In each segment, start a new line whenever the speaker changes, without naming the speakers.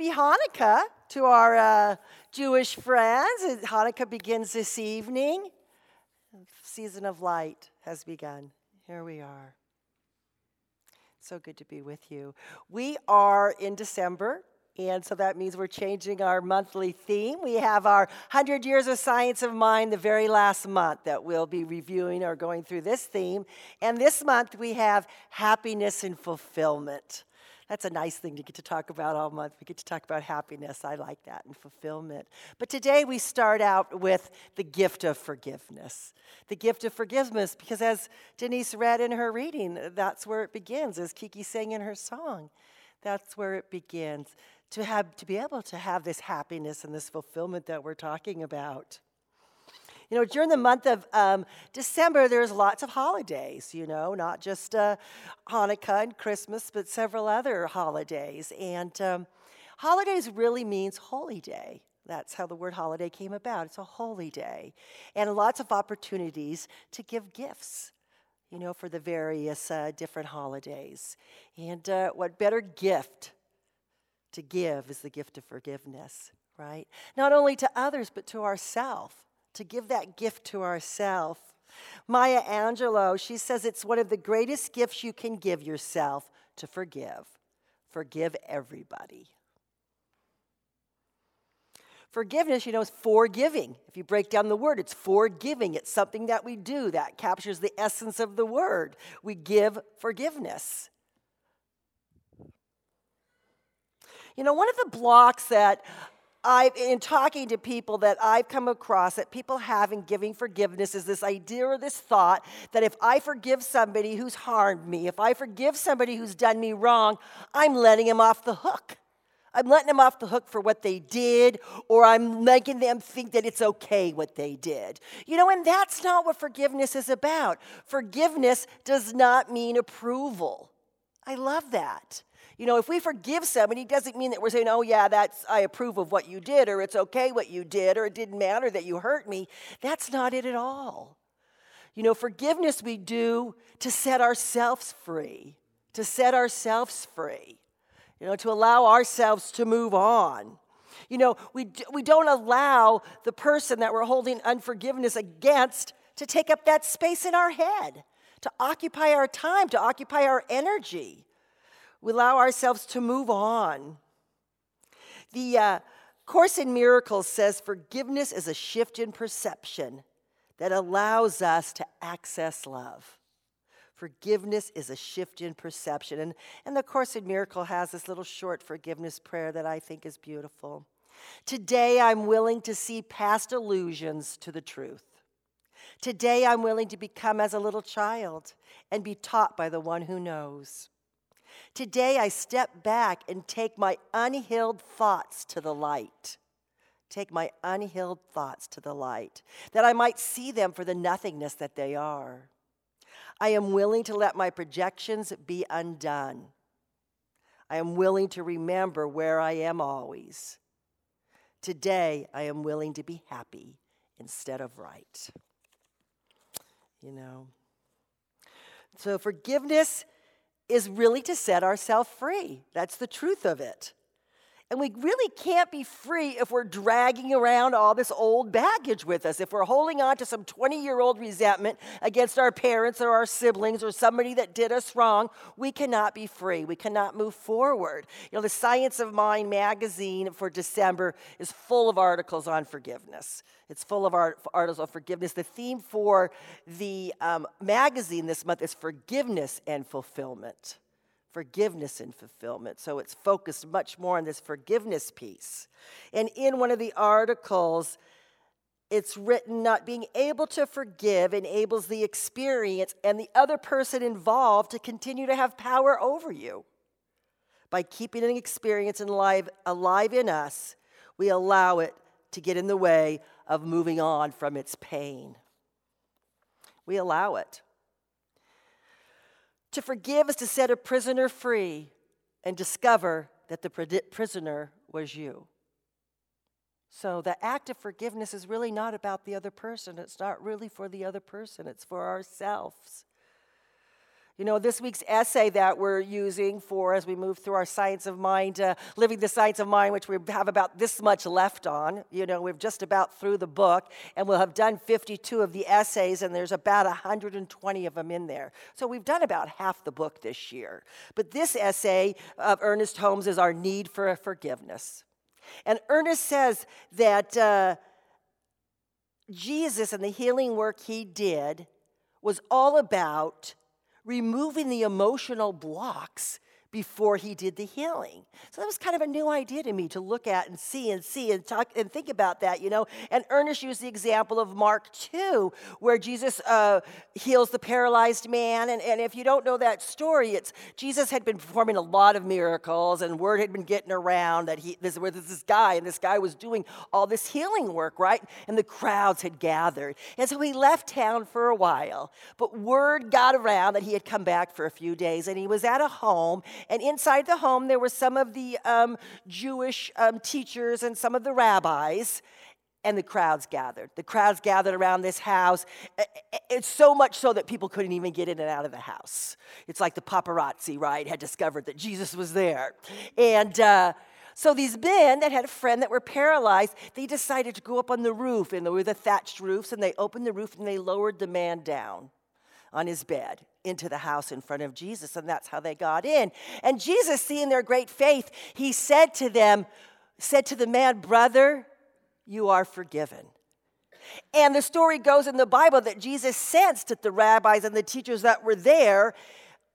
Happy Hanukkah to our uh, Jewish friends. Hanukkah begins this evening. Season of light has begun. Here we are. So good to be with you. We are in December, and so that means we're changing our monthly theme. We have our 100 Years of Science of Mind, the very last month that we'll be reviewing or going through this theme. And this month we have happiness and fulfillment. That's a nice thing to get to talk about all month. We get to talk about happiness. I like that and fulfillment. But today we start out with the gift of forgiveness. The gift of forgiveness, because as Denise read in her reading, that's where it begins, as Kiki sang in her song. That's where it begins. To have to be able to have this happiness and this fulfillment that we're talking about. You know, during the month of um, December, there's lots of holidays, you know, not just uh, Hanukkah and Christmas, but several other holidays. And um, holidays really means holy day. That's how the word holiday came about. It's a holy day. And lots of opportunities to give gifts, you know, for the various uh, different holidays. And uh, what better gift to give is the gift of forgiveness, right? Not only to others, but to ourselves to give that gift to ourselves. Maya Angelou, she says it's one of the greatest gifts you can give yourself to forgive. Forgive everybody. Forgiveness, you know, is forgiving. If you break down the word, it's forgiving. It's something that we do that captures the essence of the word. We give forgiveness. You know, one of the blocks that I, in talking to people that I've come across, that people have in giving forgiveness is this idea or this thought that if I forgive somebody who's harmed me, if I forgive somebody who's done me wrong, I'm letting him off the hook. I'm letting them off the hook for what they did, or I'm making them think that it's okay what they did. You know, and that's not what forgiveness is about. Forgiveness does not mean approval. I love that. You know, if we forgive somebody, it doesn't mean that we're saying, oh, yeah, that's, I approve of what you did, or it's okay what you did, or it didn't matter that you hurt me. That's not it at all. You know, forgiveness we do to set ourselves free, to set ourselves free, you know, to allow ourselves to move on. You know, we, we don't allow the person that we're holding unforgiveness against to take up that space in our head, to occupy our time, to occupy our energy. We allow ourselves to move on. The uh, Course in Miracles says forgiveness is a shift in perception that allows us to access love. Forgiveness is a shift in perception. And, and the Course in Miracle has this little short forgiveness prayer that I think is beautiful. Today, I'm willing to see past illusions to the truth. Today, I'm willing to become as a little child and be taught by the one who knows. Today I step back and take my unhealed thoughts to the light. Take my unhealed thoughts to the light, that I might see them for the nothingness that they are. I am willing to let my projections be undone. I am willing to remember where I am always. Today, I am willing to be happy instead of right. You know? So, forgiveness is really to set ourselves free. That's the truth of it. And we really can't be free if we're dragging around all this old baggage with us. If we're holding on to some 20 year old resentment against our parents or our siblings or somebody that did us wrong, we cannot be free. We cannot move forward. You know, the Science of Mind magazine for December is full of articles on forgiveness. It's full of art, articles on forgiveness. The theme for the um, magazine this month is forgiveness and fulfillment forgiveness and fulfillment. So it's focused much more on this forgiveness piece. And in one of the articles, it's written not being able to forgive enables the experience and the other person involved to continue to have power over you. By keeping an experience alive, alive in us, we allow it to get in the way of moving on from its pain. We allow it. To forgive is to set a prisoner free and discover that the prisoner was you. So the act of forgiveness is really not about the other person. It's not really for the other person, it's for ourselves. You know, this week's essay that we're using for as we move through our Science of Mind, uh, Living the Science of Mind, which we have about this much left on. You know, we're just about through the book, and we'll have done 52 of the essays, and there's about 120 of them in there. So we've done about half the book this year. But this essay of Ernest Holmes is our need for forgiveness. And Ernest says that uh, Jesus and the healing work he did was all about removing the emotional blocks before he did the healing. So that was kind of a new idea to me to look at and see and see and talk and think about that, you know. And Ernest used the example of Mark 2, where Jesus uh, heals the paralyzed man. And, and if you don't know that story, it's Jesus had been performing a lot of miracles, and word had been getting around that he this was this guy, and this guy was doing all this healing work, right? And the crowds had gathered. And so he left town for a while. But word got around that he had come back for a few days, and he was at a home and inside the home, there were some of the um, Jewish um, teachers and some of the rabbis. And the crowds gathered. The crowds gathered around this house. It's so much so that people couldn't even get in and out of the house. It's like the paparazzi, right, had discovered that Jesus was there. And uh, so these men that had a friend that were paralyzed, they decided to go up on the roof, and there were the thatched roofs, and they opened the roof and they lowered the man down on his bed into the house in front of Jesus, and that's how they got in. And Jesus, seeing their great faith, he said to them, said to the man, Brother, you are forgiven. And the story goes in the Bible that Jesus sensed that the rabbis and the teachers that were there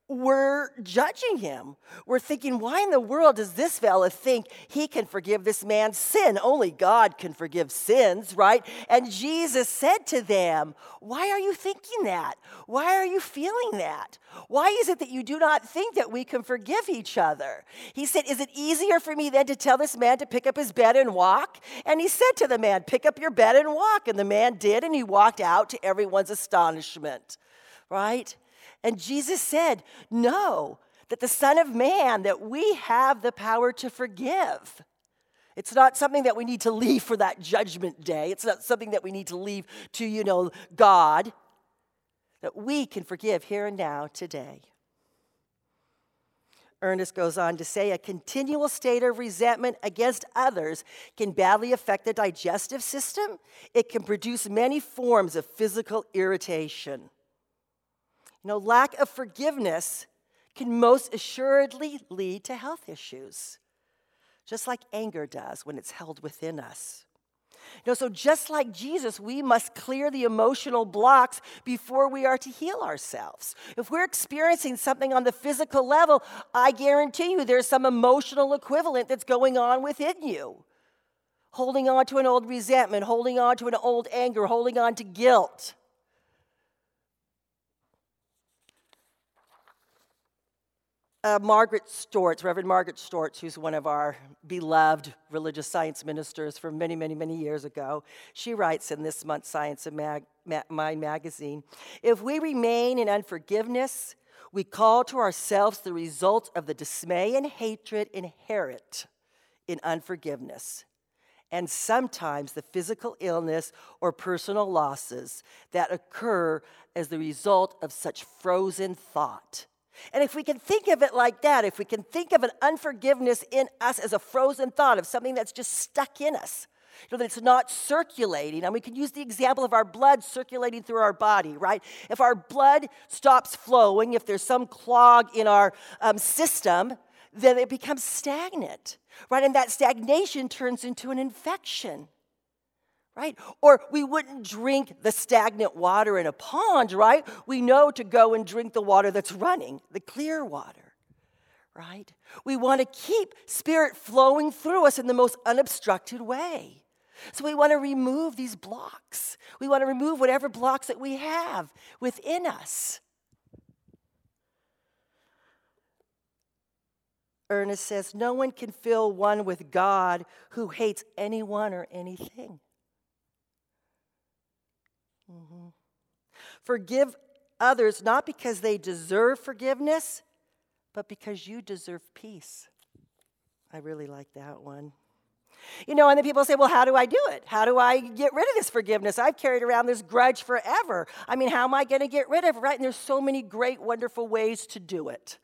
we're judging him. We're thinking, why in the world does this fella think he can forgive this man's sin? Only God can forgive sins, right? And Jesus said to them, Why are you thinking that? Why are you feeling that? Why is it that you do not think that we can forgive each other? He said, Is it easier for me then to tell this man to pick up his bed and walk? And he said to the man, Pick up your bed and walk. And the man did, and he walked out to everyone's astonishment, right? And Jesus said, No, that the Son of Man, that we have the power to forgive. It's not something that we need to leave for that judgment day. It's not something that we need to leave to, you know, God. That we can forgive here and now today. Ernest goes on to say a continual state of resentment against others can badly affect the digestive system. It can produce many forms of physical irritation. Know, lack of forgiveness can most assuredly lead to health issues, just like anger does when it's held within us. You know, so just like Jesus, we must clear the emotional blocks before we are to heal ourselves. If we're experiencing something on the physical level, I guarantee you there's some emotional equivalent that's going on within you. Holding on to an old resentment, holding on to an old anger, holding on to guilt. Uh, Margaret Stortz, Reverend Margaret Stortz, who's one of our beloved religious science ministers from many, many, many years ago, she writes in this month's Science of Mag- Ma- Mind magazine If we remain in unforgiveness, we call to ourselves the result of the dismay and hatred inherent in unforgiveness, and sometimes the physical illness or personal losses that occur as the result of such frozen thought and if we can think of it like that, if we can think of an unforgiveness in us as a frozen thought of something that's just stuck in us, you know, that it's not circulating. And we can use the example of our blood circulating through our body, right? If our blood stops flowing, if there's some clog in our um, system, then it becomes stagnant, right? And that stagnation turns into an infection right? Or we wouldn't drink the stagnant water in a pond, right? We know to go and drink the water that's running, the clear water, right? We want to keep spirit flowing through us in the most unobstructed way. So we want to remove these blocks. We want to remove whatever blocks that we have within us. Ernest says, No one can fill one with God who hates anyone or anything. Mm-hmm. Forgive others not because they deserve forgiveness, but because you deserve peace. I really like that one. You know, and then people say, well, how do I do it? How do I get rid of this forgiveness? I've carried around this grudge forever. I mean, how am I going to get rid of it, right? And there's so many great, wonderful ways to do it.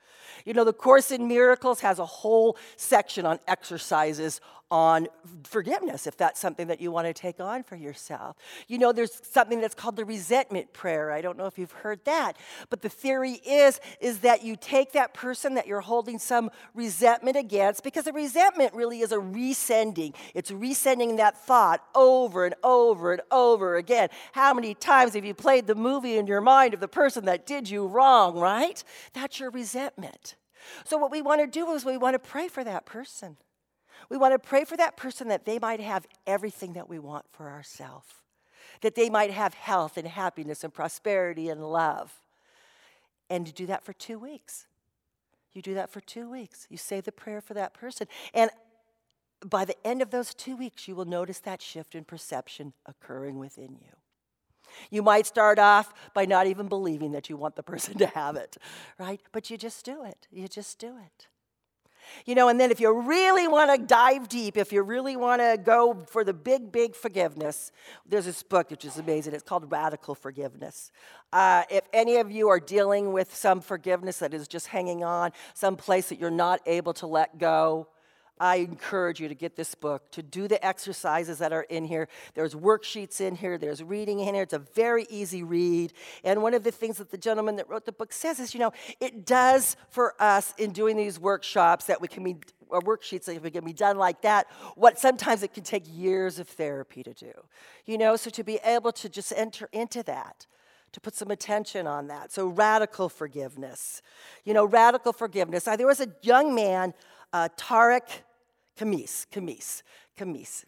You know, the Course in Miracles has a whole section on exercises on forgiveness, if that's something that you want to take on for yourself. You know, there's something that's called the resentment prayer. I don't know if you've heard that, but the theory is is that you take that person that you're holding some resentment against because the resentment really is a resending. It's resending that thought over and over and over again. How many times have you played the movie in your mind of the person that did you wrong, right? That's your resentment. So what we want to do is we want to pray for that person. We want to pray for that person that they might have everything that we want for ourselves, that they might have health and happiness and prosperity and love. And you do that for two weeks. You do that for two weeks. You say the prayer for that person. And by the end of those two weeks, you will notice that shift in perception occurring within you. You might start off by not even believing that you want the person to have it, right? But you just do it. You just do it. You know, and then if you really want to dive deep, if you really want to go for the big, big forgiveness, there's this book which is amazing. It's called Radical Forgiveness. Uh, if any of you are dealing with some forgiveness that is just hanging on, some place that you're not able to let go, I encourage you to get this book, to do the exercises that are in here. There's worksheets in here, there's reading in here. It's a very easy read. And one of the things that the gentleman that wrote the book says is, you know, it does for us in doing these workshops that we can be or worksheets that we can be done like that, what sometimes it can take years of therapy to do. You know, so to be able to just enter into that to put some attention on that. So, radical forgiveness. You know, radical forgiveness. there was a young man, uh, Tariq Khamis, Khamis, Khamis.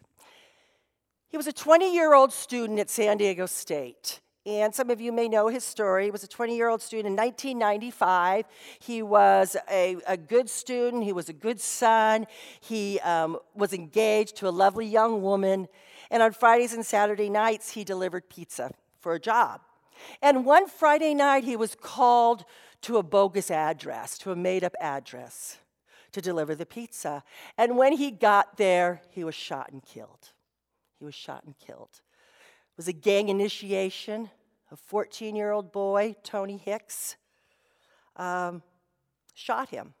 He was a 20 year old student at San Diego State. And some of you may know his story. He was a 20 year old student in 1995. He was a, a, good student, he was a good son. He um, was engaged to a lovely young woman. And on Fridays and Saturday nights, he delivered pizza for a job. And one Friday night, he was called to a bogus address, to a made up address to deliver the pizza. And when he got there, he was shot and killed. He was shot and killed. It was a gang initiation. A 14 year old boy, Tony Hicks, um, shot him.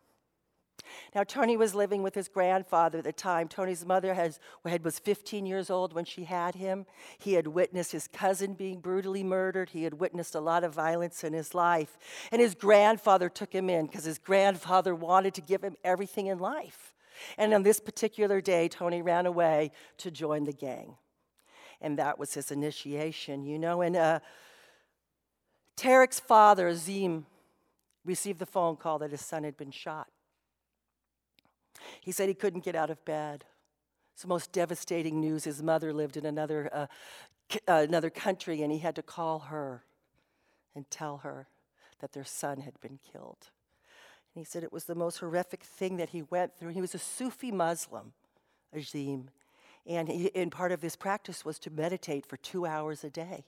Now, Tony was living with his grandfather at the time. Tony's mother has, was 15 years old when she had him. He had witnessed his cousin being brutally murdered. He had witnessed a lot of violence in his life. And his grandfather took him in because his grandfather wanted to give him everything in life. And on this particular day, Tony ran away to join the gang. And that was his initiation, you know. And uh, Tariq's father, Azim, received the phone call that his son had been shot. He said he couldn't get out of bed. It's the most devastating news. His mother lived in another, uh, uh, another country, and he had to call her and tell her that their son had been killed. And he said it was the most horrific thing that he went through. He was a Sufi Muslim, Azim, and, he, and part of his practice was to meditate for two hours a day.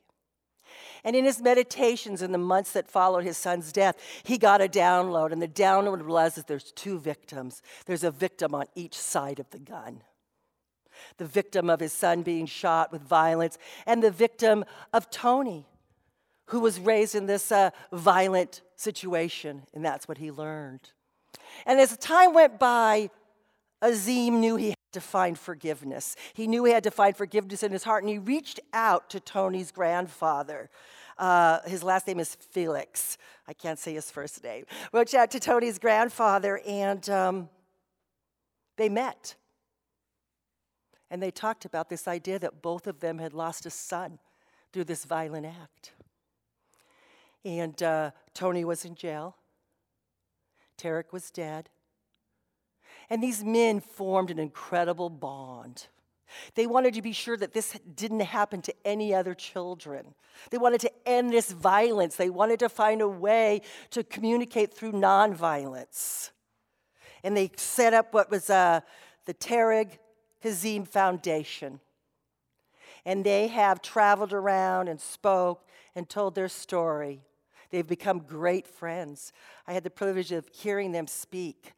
And in his meditations in the months that followed his son's death, he got a download. And the download was that there's two victims. There's a victim on each side of the gun the victim of his son being shot with violence, and the victim of Tony, who was raised in this uh, violent situation. And that's what he learned. And as time went by, Azim knew he had to find forgiveness. He knew he had to find forgiveness in his heart, and he reached out to Tony's grandfather. Uh, his last name is Felix. I can't say his first name. Reached out to Tony's grandfather, and um, they met. And they talked about this idea that both of them had lost a son through this violent act. And uh, Tony was in jail. Tariq was dead. And these men formed an incredible bond. They wanted to be sure that this didn't happen to any other children. They wanted to end this violence. They wanted to find a way to communicate through nonviolence. And they set up what was uh, the Tariq Kazim Foundation. And they have traveled around and spoke and told their story. They've become great friends. I had the privilege of hearing them speak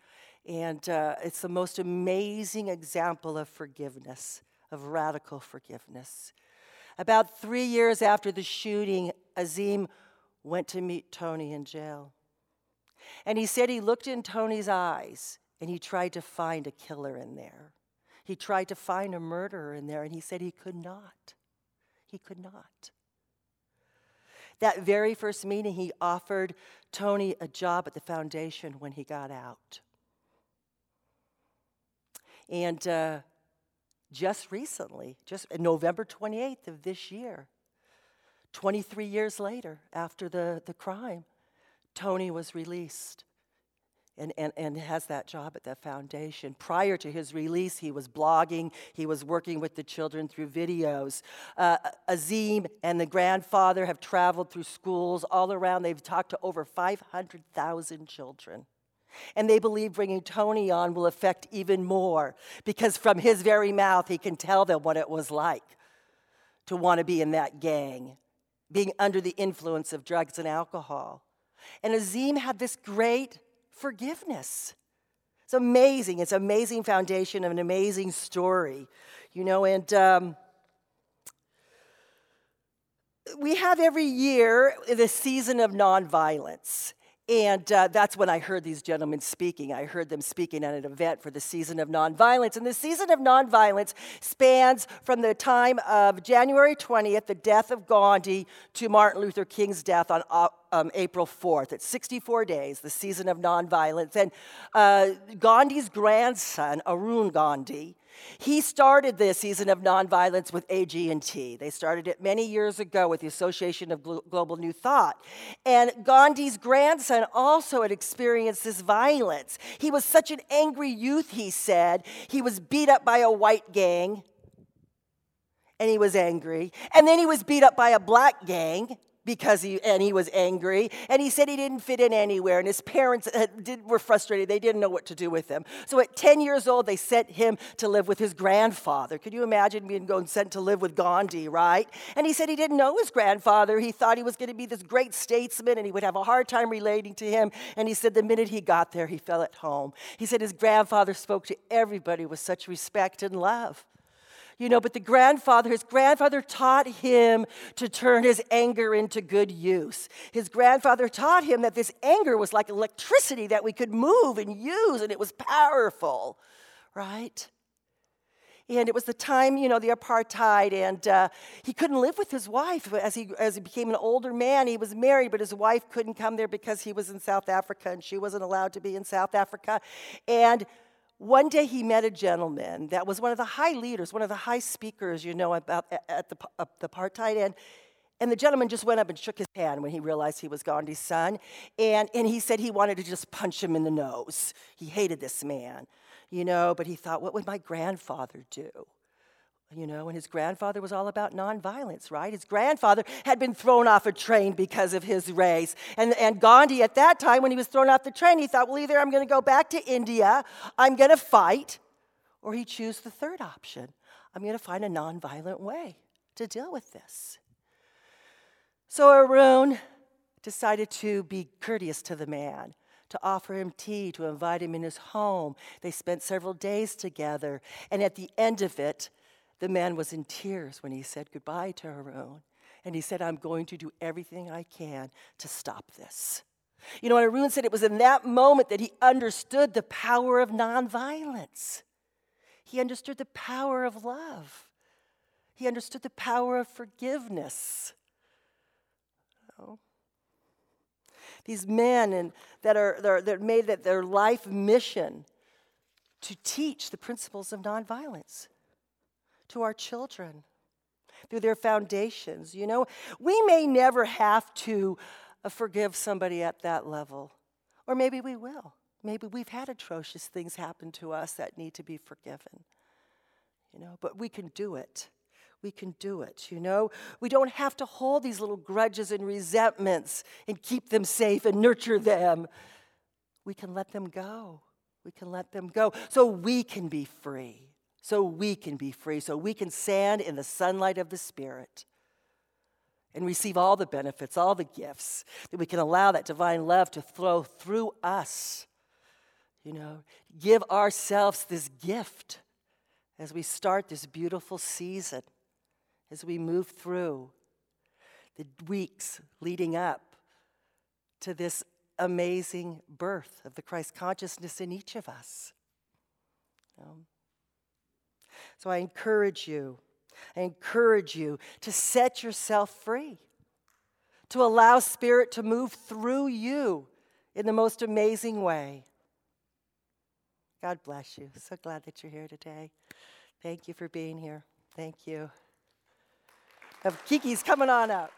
And uh, it's the most amazing example of forgiveness, of radical forgiveness. About three years after the shooting, Azim went to meet Tony in jail. And he said he looked in Tony's eyes and he tried to find a killer in there. He tried to find a murderer in there and he said he could not. He could not. That very first meeting, he offered Tony a job at the foundation when he got out. And uh, just recently, just November 28th of this year, 23 years later after the, the crime, Tony was released and, and, and has that job at that foundation. Prior to his release, he was blogging, he was working with the children through videos. Uh, Azim and the grandfather have traveled through schools all around. They've talked to over 500,000 children. And they believe bringing Tony on will affect even more because from his very mouth, he can tell them what it was like to want to be in that gang, being under the influence of drugs and alcohol. And Azim had this great forgiveness. It's amazing. It's an amazing foundation of an amazing story, you know, and um, we have every year the season of nonviolence. And uh, that's when I heard these gentlemen speaking. I heard them speaking at an event for the season of nonviolence. And the season of nonviolence spans from the time of January 20th, the death of Gandhi, to Martin Luther King's death on uh, um, April 4th. It's 64 days, the season of nonviolence. And uh, Gandhi's grandson, Arun Gandhi, he started this season of nonviolence with AGNT. They started it many years ago with the Association of Global New Thought. And Gandhi's grandson also had experienced this violence. He was such an angry youth, he said. He was beat up by a white gang, and he was angry. And then he was beat up by a black gang because he and he was angry. And he said he didn't fit in anywhere and his parents uh, did, were frustrated. They didn't know what to do with him. So at 10 years old they sent him to live with his grandfather. Could you imagine being sent to live with gandhi right? And he said he didn't know his grandfather. He thought he was going to be this great statesman and he would have a hard time relating to him. And he said the minute he got there he felt at home. He said his grandfather spoke to everybody with such respect and love you know, but the grandfather, his grandfather taught him to turn his anger into good use. His grandfather taught him that this anger was like electricity that we could move and use, and it was powerful, right? And it was the time, you know, the apartheid, and uh, he couldn't live with his wife as he, as he became an older man. He was married, but his wife couldn't come there because he was in South Africa and she wasn't allowed to be in South Africa. And one day he met a gentleman that was one of the high leaders, one of the high speakers, you know, about at the, the apartheid. And, and the gentleman just went up and shook his hand when he realized he was Gandhi's son. And, and he said he wanted to just punch him in the nose. He hated this man, you know, but he thought, what would my grandfather do? You know, and his grandfather was all about nonviolence, right? His grandfather had been thrown off a train because of his race. And, and Gandhi, at that time, when he was thrown off the train, he thought, well, either I'm going to go back to India, I'm going to fight, or he chose the third option. I'm going to find a nonviolent way to deal with this. So Arun decided to be courteous to the man to offer him tea, to invite him in his home. They spent several days together. And at the end of it, the man was in tears when he said goodbye to Arun. And he said, I'm going to do everything I can to stop this. You know, and Arun said it was in that moment that he understood the power of nonviolence. He understood the power of love. He understood the power of forgiveness. Oh. These men and that are that, are, that made that their life mission to teach the principles of nonviolence to our children through their foundations. You know, we may never have to uh, forgive somebody at that level, or maybe we will. Maybe we've had atrocious things happen to us that need to be forgiven. You know, but we can do it. We can do it, you know? We don't have to hold these little grudges and resentments and keep them safe and nurture them. We can let them go. We can let them go so we can be free so we can be free, so we can stand in the sunlight of the Spirit and receive all the benefits, all the gifts, that we can allow that divine love to flow through us. you know, give ourselves this gift as we start this beautiful season, as we move through the weeks leading up to this amazing birth of the Christ consciousness in each of us. Um, so I encourage you, I encourage you to set yourself free, to allow Spirit to move through you in the most amazing way. God bless you. So glad that you're here today. Thank you for being here. Thank you. Kiki's coming on up.